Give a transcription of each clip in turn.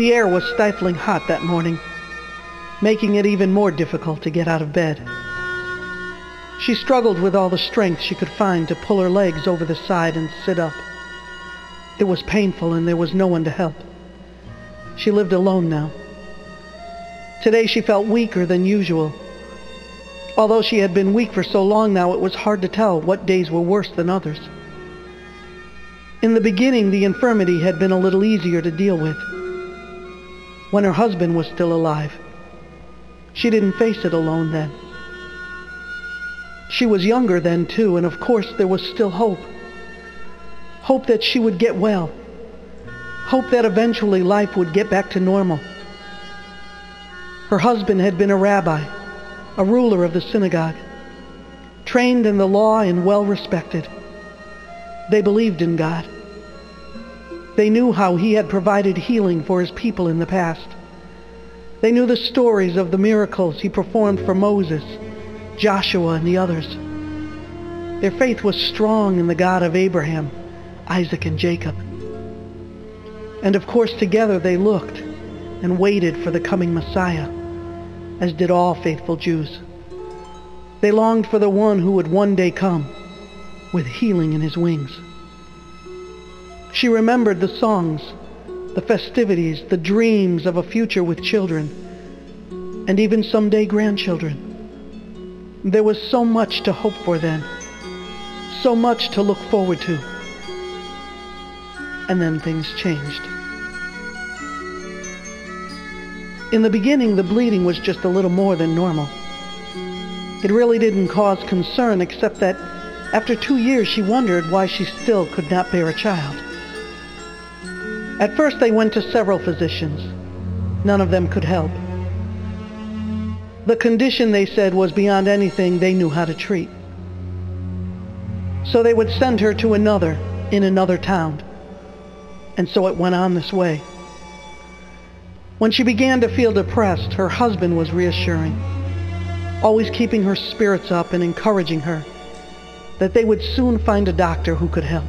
The air was stifling hot that morning, making it even more difficult to get out of bed. She struggled with all the strength she could find to pull her legs over the side and sit up. It was painful and there was no one to help. She lived alone now. Today she felt weaker than usual. Although she had been weak for so long now, it was hard to tell what days were worse than others. In the beginning, the infirmity had been a little easier to deal with. When her husband was still alive, she didn't face it alone then. She was younger then, too, and of course there was still hope. Hope that she would get well. Hope that eventually life would get back to normal. Her husband had been a rabbi, a ruler of the synagogue, trained in the law and well respected. They believed in God. They knew how he had provided healing for his people in the past. They knew the stories of the miracles he performed for Moses Joshua and the others. Their faith was strong in the God of Abraham, Isaac, and Jacob. And of course together they looked and waited for the coming Messiah, as did all faithful Jews. They longed for the one who would one day come with healing in his wings. She remembered the songs, the festivities, the dreams of a future with children, and even someday grandchildren. There was so much to hope for then, so much to look forward to. And then things changed. In the beginning, the bleeding was just a little more than normal. It really didn't cause concern except that after two years she wondered why she still could not bear a child. At first they went to several physicians. None of them could help. The condition, they said, was beyond anything they knew how to treat. So they would send her to another in another town. And so it went on this way. When she began to feel depressed, her husband was reassuring, always keeping her spirits up and encouraging her that they would soon find a doctor who could help.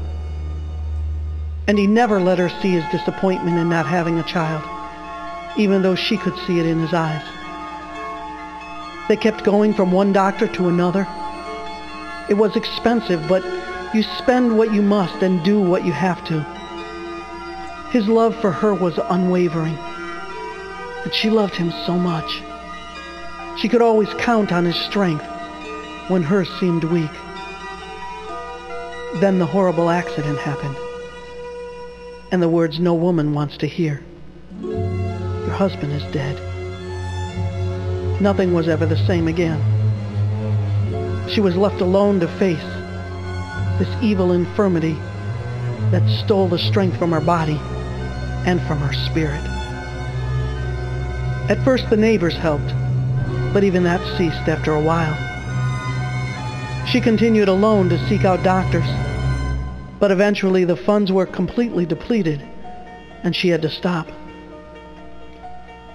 And he never let her see his disappointment in not having a child, even though she could see it in his eyes. They kept going from one doctor to another. It was expensive, but you spend what you must and do what you have to. His love for her was unwavering, but she loved him so much. She could always count on his strength when hers seemed weak. Then the horrible accident happened, and the words no woman wants to hear. Your husband is dead nothing was ever the same again. She was left alone to face this evil infirmity that stole the strength from her body and from her spirit. At first the neighbors helped, but even that ceased after a while. She continued alone to seek out doctors, but eventually the funds were completely depleted and she had to stop.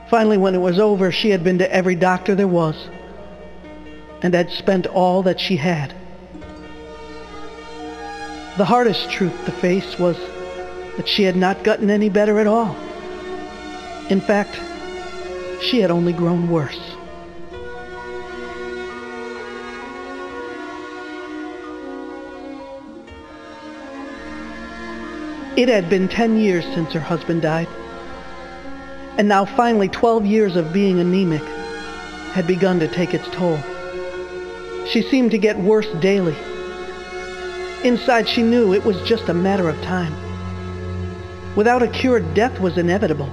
Finally, when it was over, she had been to every doctor there was and had spent all that she had. The hardest truth to face was that she had not gotten any better at all. In fact, she had only grown worse. It had been 10 years since her husband died and now finally 12 years of being anemic had begun to take its toll. She seemed to get worse daily. Inside she knew it was just a matter of time. Without a cure, death was inevitable.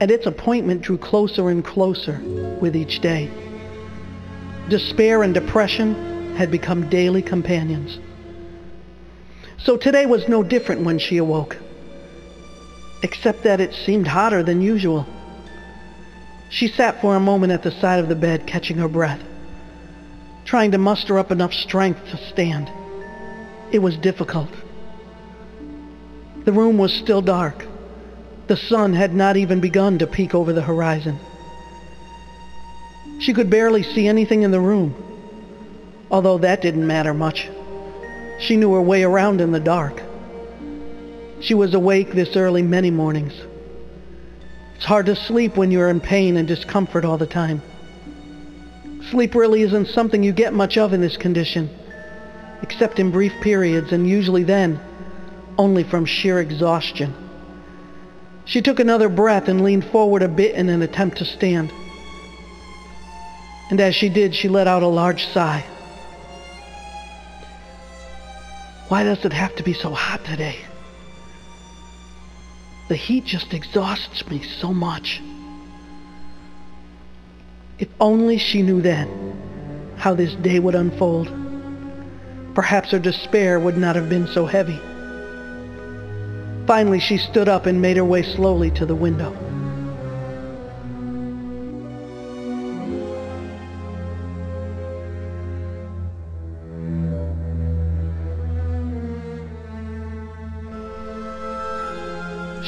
And its appointment drew closer and closer with each day. Despair and depression had become daily companions. So today was no different when she awoke except that it seemed hotter than usual. She sat for a moment at the side of the bed, catching her breath, trying to muster up enough strength to stand. It was difficult. The room was still dark. The sun had not even begun to peek over the horizon. She could barely see anything in the room, although that didn't matter much. She knew her way around in the dark. She was awake this early many mornings. It's hard to sleep when you're in pain and discomfort all the time. Sleep really isn't something you get much of in this condition, except in brief periods, and usually then, only from sheer exhaustion. She took another breath and leaned forward a bit in an attempt to stand. And as she did, she let out a large sigh. Why does it have to be so hot today? The heat just exhausts me so much. If only she knew then how this day would unfold. Perhaps her despair would not have been so heavy. Finally, she stood up and made her way slowly to the window.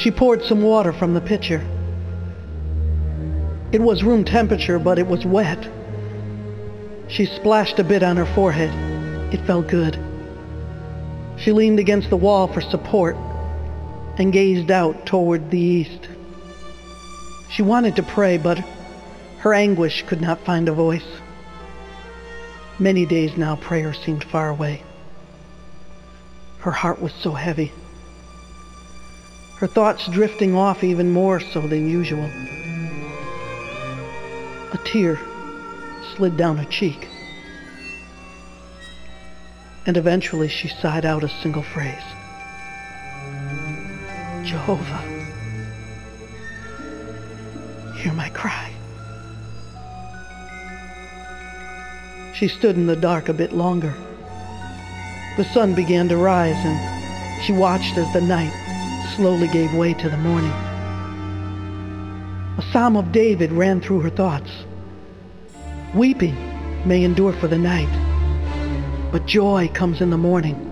She poured some water from the pitcher. It was room temperature, but it was wet. She splashed a bit on her forehead. It felt good. She leaned against the wall for support and gazed out toward the east. She wanted to pray, but her anguish could not find a voice. Many days now prayer seemed far away. Her heart was so heavy her thoughts drifting off even more so than usual. A tear slid down her cheek. And eventually she sighed out a single phrase. Jehovah, hear my cry. She stood in the dark a bit longer. The sun began to rise and she watched as the night slowly gave way to the morning. A psalm of David ran through her thoughts. Weeping may endure for the night, but joy comes in the morning.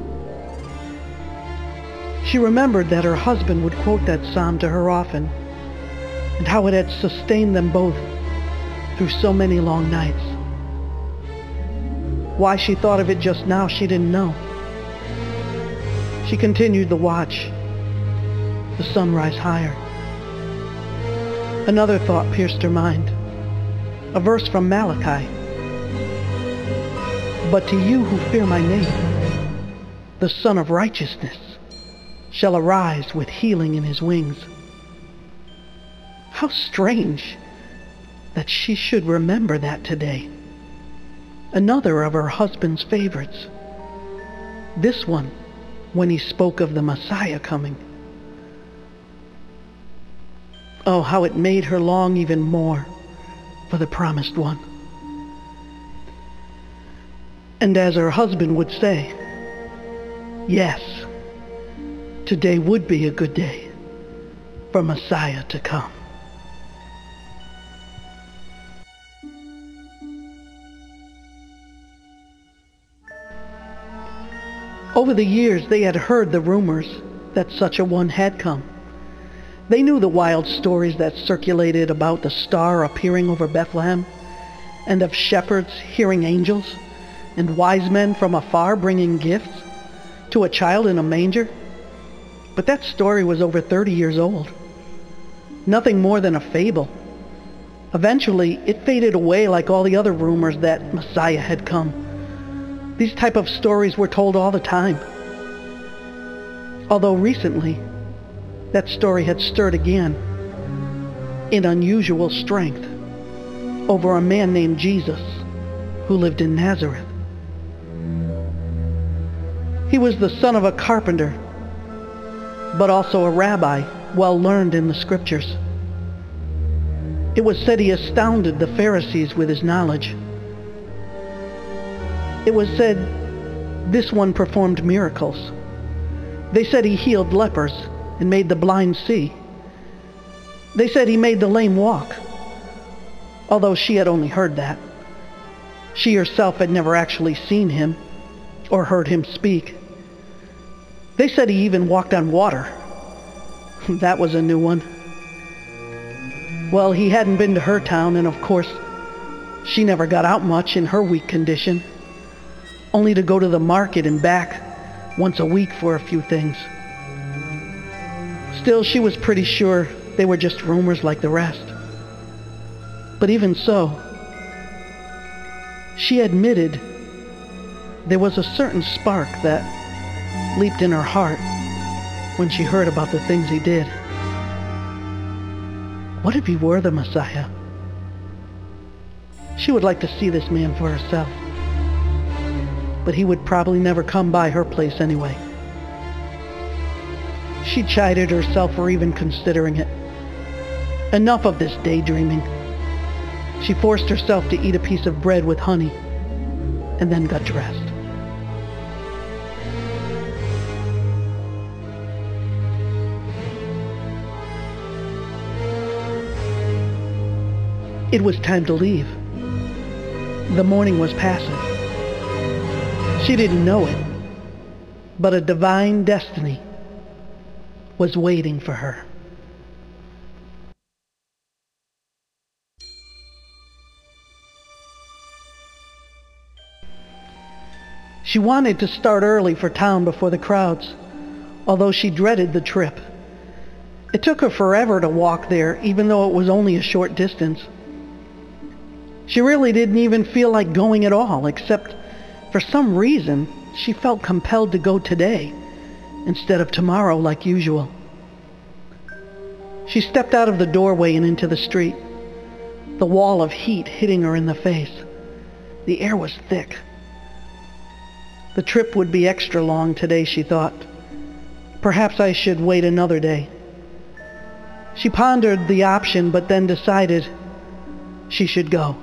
She remembered that her husband would quote that psalm to her often, and how it had sustained them both through so many long nights. Why she thought of it just now, she didn't know. She continued the watch the sun rise higher. Another thought pierced her mind. A verse from Malachi. But to you who fear my name, the Sun of Righteousness shall arise with healing in his wings. How strange that she should remember that today. Another of her husband's favorites. This one when he spoke of the Messiah coming. Oh, how it made her long even more for the promised one. And as her husband would say, yes, today would be a good day for Messiah to come. Over the years, they had heard the rumors that such a one had come. They knew the wild stories that circulated about the star appearing over Bethlehem, and of shepherds hearing angels, and wise men from afar bringing gifts to a child in a manger. But that story was over 30 years old. Nothing more than a fable. Eventually, it faded away like all the other rumors that Messiah had come. These type of stories were told all the time. Although recently, that story had stirred again in unusual strength over a man named Jesus who lived in Nazareth. He was the son of a carpenter, but also a rabbi well learned in the scriptures. It was said he astounded the Pharisees with his knowledge. It was said this one performed miracles. They said he healed lepers and made the blind see. They said he made the lame walk, although she had only heard that. She herself had never actually seen him or heard him speak. They said he even walked on water. that was a new one. Well, he hadn't been to her town, and of course, she never got out much in her weak condition, only to go to the market and back once a week for a few things. Still, she was pretty sure They were just rumors like the rest. But even so, she admitted there was a certain spark that leaped in her heart when she heard about the things he did. What if he were the Messiah? She would like to see this man for herself. But he would probably never come by her place anyway. She chided herself for even considering it. Enough of this daydreaming. She forced herself to eat a piece of bread with honey and then got dressed. It was time to leave. The morning was passing. She didn't know it, but a divine destiny was waiting for her. She wanted to start early for town before the crowds, although she dreaded the trip. It took her forever to walk there, even though it was only a short distance. She really didn't even feel like going at all, except for some reason she felt compelled to go today instead of tomorrow like usual. She stepped out of the doorway and into the street, the wall of heat hitting her in the face. The air was thick. The trip would be extra long today, she thought. Perhaps I should wait another day. She pondered the option, but then decided she should go.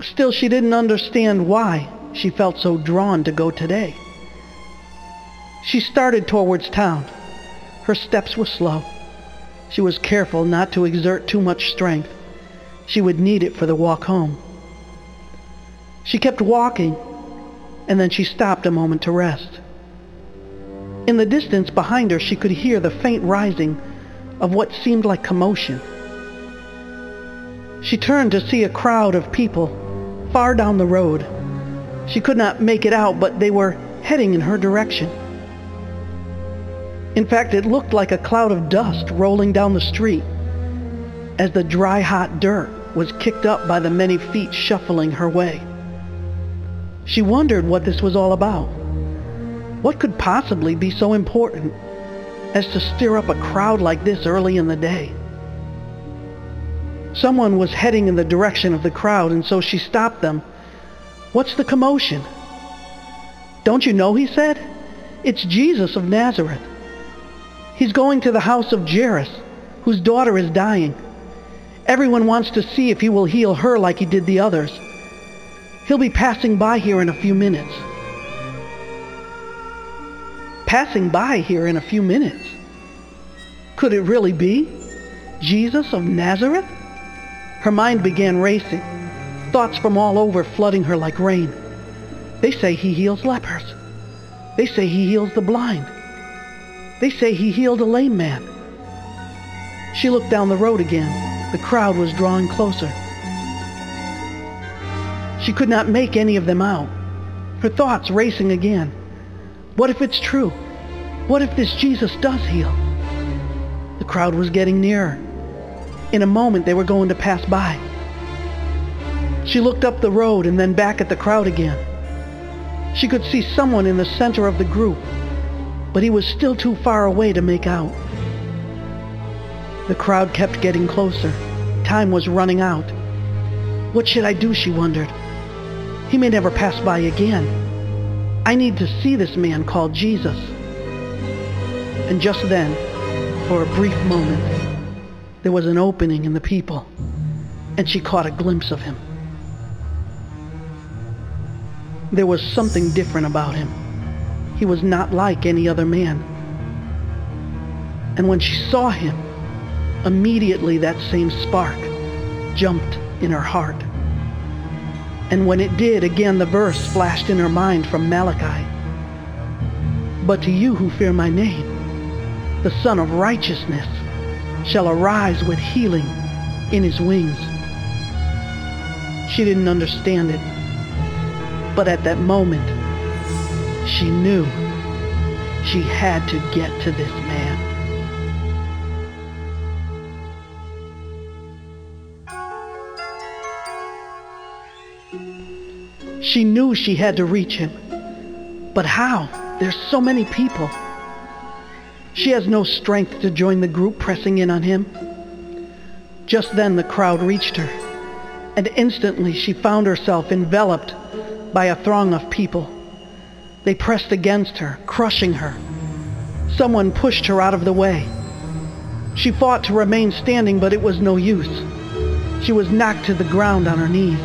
Still, she didn't understand why she felt so drawn to go today. She started towards town. Her steps were slow. She was careful not to exert too much strength. She would need it for the walk home. She kept walking, and then she stopped a moment to rest. In the distance behind her, she could hear the faint rising of what seemed like commotion. She turned to see a crowd of people far down the road. She could not make it out, but they were heading in her direction. In fact, it looked like a cloud of dust rolling down the street as the dry, hot dirt was kicked up by the many feet shuffling her way. She wondered what this was all about. What could possibly be so important as to stir up a crowd like this early in the day? Someone was heading in the direction of the crowd, and so she stopped them. What's the commotion? Don't you know, he said? It's Jesus of Nazareth. He's going to the house of Jairus, whose daughter is dying. Everyone wants to see if he will heal her like he did the others. He'll be passing by here in a few minutes. Passing by here in a few minutes? Could it really be? Jesus of Nazareth? Her mind began racing, thoughts from all over flooding her like rain. They say he heals lepers. They say he heals the blind. They say he healed a lame man. She looked down the road again. The crowd was drawing closer. She could not make any of them out. Her thoughts racing again. What if it's true? What if this Jesus does heal? The crowd was getting nearer. In a moment, they were going to pass by. She looked up the road and then back at the crowd again. She could see someone in the center of the group, but he was still too far away to make out. The crowd kept getting closer. Time was running out. What should I do, she wondered. He may never pass by again. I need to see this man called Jesus. And just then, for a brief moment, there was an opening in the people, and she caught a glimpse of him. There was something different about him. He was not like any other man. And when she saw him, immediately that same spark jumped in her heart. And when it did, again the verse flashed in her mind from Malachi. But to you who fear my name, the Sun of Righteousness shall arise with healing in his wings. She didn't understand it, but at that moment, she knew she had to get to this man. She knew she had to reach him. But how? There's so many people. She has no strength to join the group pressing in on him. Just then the crowd reached her, and instantly she found herself enveloped by a throng of people. They pressed against her, crushing her. Someone pushed her out of the way. She fought to remain standing, but it was no use. She was knocked to the ground on her knees.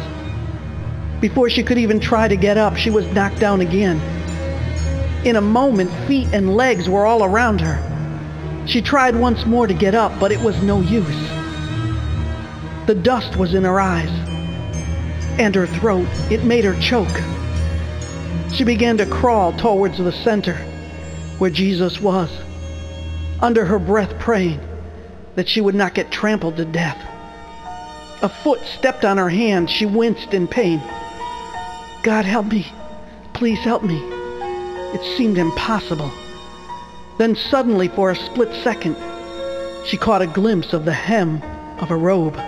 Before she could even try to get up, she was knocked down again. In a moment, feet and legs were all around her. She tried once more to get up, but it was no use. The dust was in her eyes and her throat. It made her choke. She began to crawl towards the center where Jesus was, under her breath praying that she would not get trampled to death. A foot stepped on her hand. She winced in pain. God help me. Please help me. It seemed impossible. Then suddenly, for a split second, she caught a glimpse of the hem of a robe.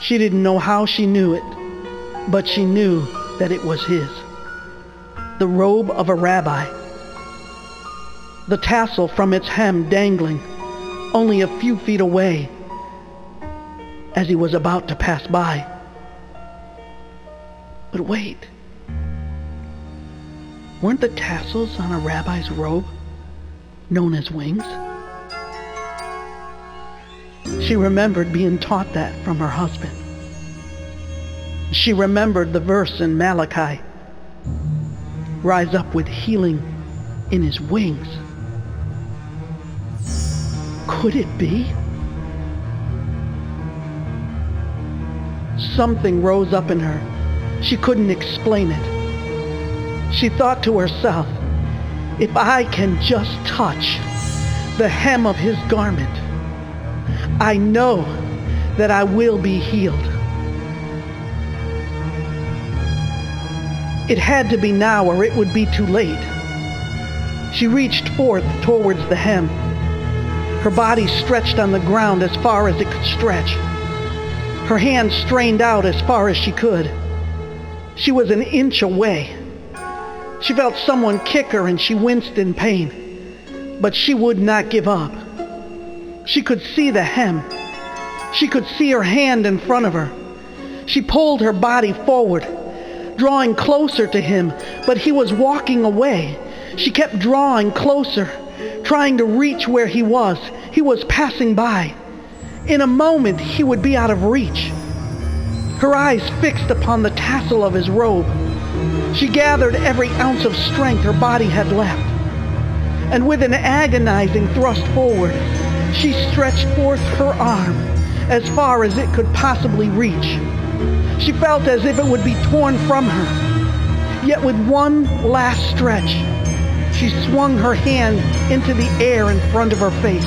She didn't know how she knew it, but she knew that it was his. The robe of a rabbi. The tassel from its hem dangling only a few feet away as he was about to pass by. But wait. Weren't the tassels on a rabbi's robe known as wings? She remembered being taught that from her husband. She remembered the verse in Malachi rise up with healing in his wings. Could it be? Something rose up in her. She couldn't explain it. She thought to herself, if I can just touch the hem of his garment, I know that I will be healed. It had to be now or it would be too late. She reached forth towards the hem. Her body stretched on the ground as far as it could stretch. Her hand strained out as far as she could. She was an inch away. She felt someone kick her and she winced in pain. But she would not give up. She could see the hem. She could see her hand in front of her. She pulled her body forward, drawing closer to him, but he was walking away. She kept drawing closer, trying to reach where he was. He was passing by. In a moment, he would be out of reach. Her eyes fixed upon the tassel of his robe. She gathered every ounce of strength her body had left. And with an agonizing thrust forward, she stretched forth her arm as far as it could possibly reach. She felt as if it would be torn from her. Yet with one last stretch, she swung her hand into the air in front of her face.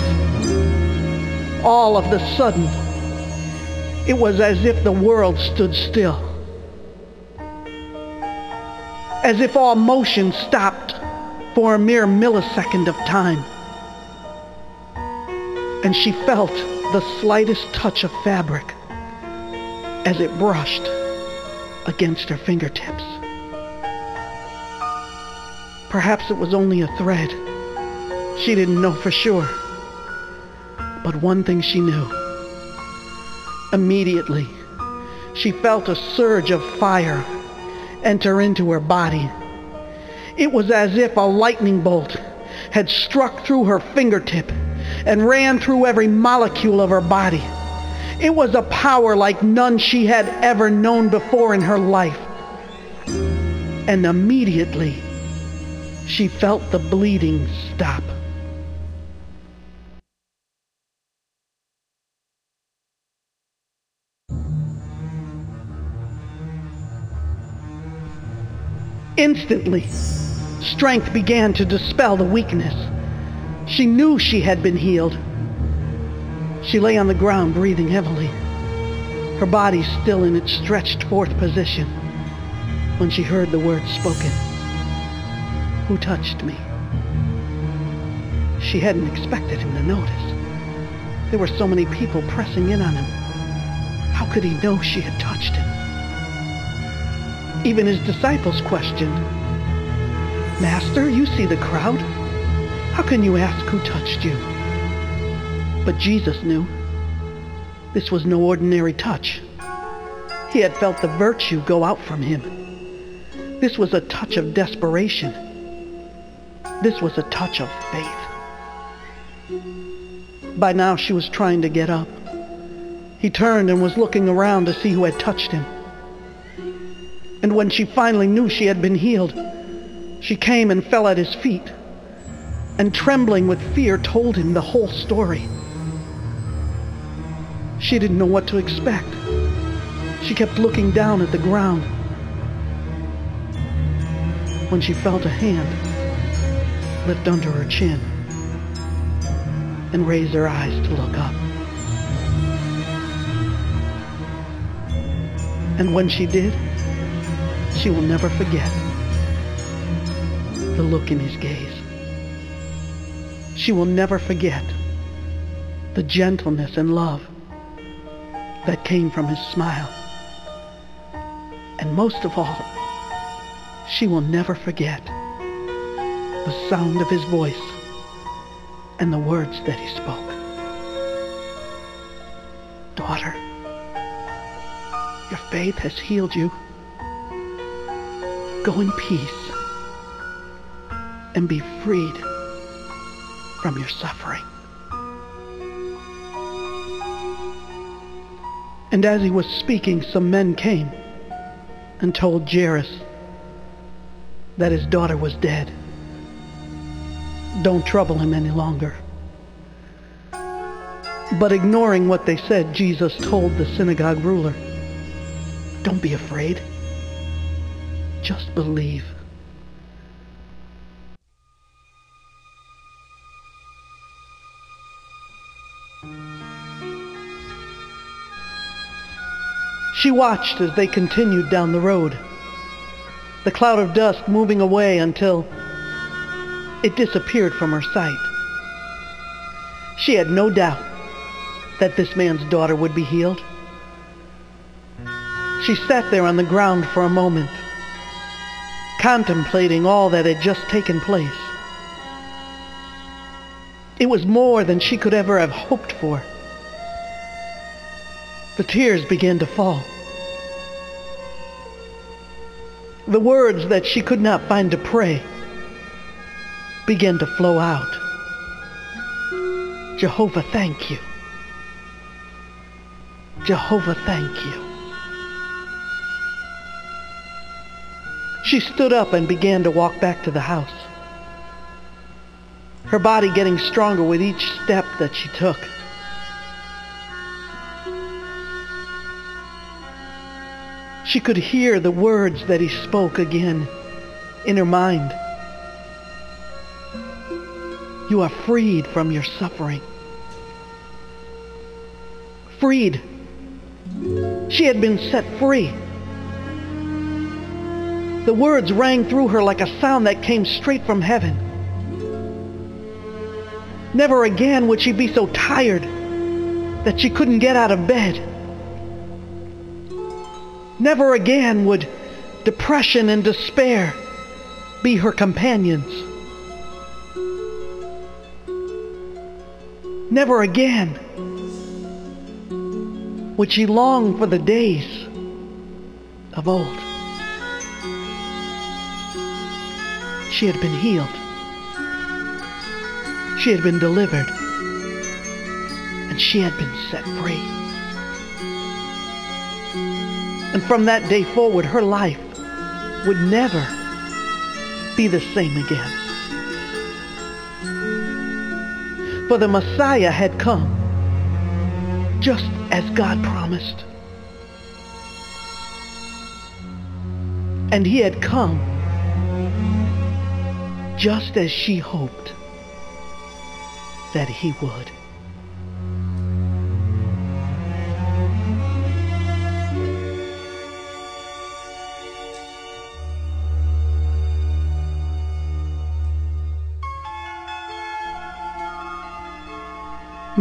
All of the sudden, it was as if the world stood still. As if all motion stopped for a mere millisecond of time. And she felt the slightest touch of fabric as it brushed against her fingertips. Perhaps it was only a thread. She didn't know for sure. But one thing she knew. Immediately, she felt a surge of fire enter into her body. It was as if a lightning bolt had struck through her fingertip and ran through every molecule of her body. It was a power like none she had ever known before in her life. And immediately, she felt the bleeding stop. Instantly, strength began to dispel the weakness. She knew she had been healed. She lay on the ground, breathing heavily, her body still in its stretched forth position, when she heard the words spoken. Who touched me? She hadn't expected him to notice. There were so many people pressing in on him. How could he know she had touched him? Even his disciples questioned, Master, you see the crowd. How can you ask who touched you? But Jesus knew this was no ordinary touch. He had felt the virtue go out from him. This was a touch of desperation. This was a touch of faith. By now she was trying to get up. He turned and was looking around to see who had touched him. And when she finally knew she had been healed, she came and fell at his feet, and trembling with fear told him the whole story. She didn't know what to expect. She kept looking down at the ground. When she felt a hand lift under her chin and raise her eyes to look up. And when she did, she will never forget the look in his gaze. She will never forget the gentleness and love that came from his smile. And most of all, she will never forget the sound of his voice and the words that he spoke. Daughter, your faith has healed you. Go in peace and be freed from your suffering. And as he was speaking, some men came and told Jairus that his daughter was dead. Don't trouble him any longer. But ignoring what they said, Jesus told the synagogue ruler, Don't be afraid. Just believe. She watched as they continued down the road, the cloud of dust moving away until it disappeared from her sight. She had no doubt that this man's daughter would be healed. She sat there on the ground for a moment, contemplating all that had just taken place. It was more than she could ever have hoped for. The tears began to fall. The words that she could not find to pray began to flow out. Jehovah, thank you. Jehovah, thank you. She stood up and began to walk back to the house, her body getting stronger with each step that she took. She could hear the words that he spoke again in her mind. You are freed from your suffering. Freed. She had been set free. The words rang through her like a sound that came straight from heaven. Never again would she be so tired that she couldn't get out of bed. Never again would depression and despair be her companions. Never again would she long for the days of old. She had been healed. She had been delivered. And she had been set free. From that day forward, her life would never be the same again. For the Messiah had come, just as God promised. And he had come just as she hoped that he would.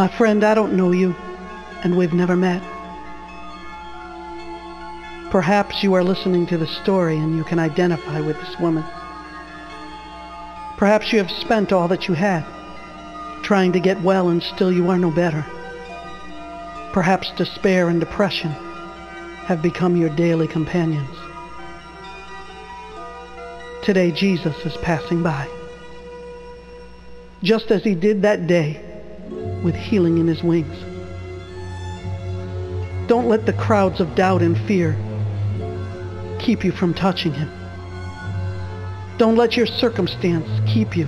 My friend, I don't know you, and we've never met. Perhaps you are listening to the story and you can identify with this woman. Perhaps you have spent all that you had trying to get well and still you are no better. Perhaps despair and depression have become your daily companions. Today Jesus is passing by. Just as he did that day with healing in his wings. Don't let the crowds of doubt and fear keep you from touching him. Don't let your circumstance keep you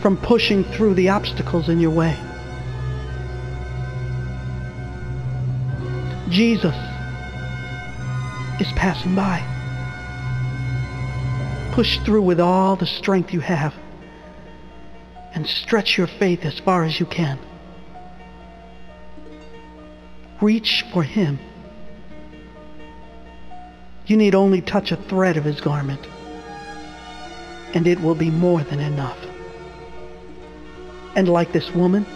from pushing through the obstacles in your way. Jesus is passing by. Push through with all the strength you have and stretch your faith as far as you can. Reach for him. You need only touch a thread of his garment, and it will be more than enough. And like this woman,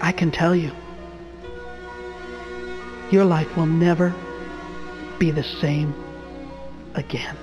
I can tell you, your life will never be the same again.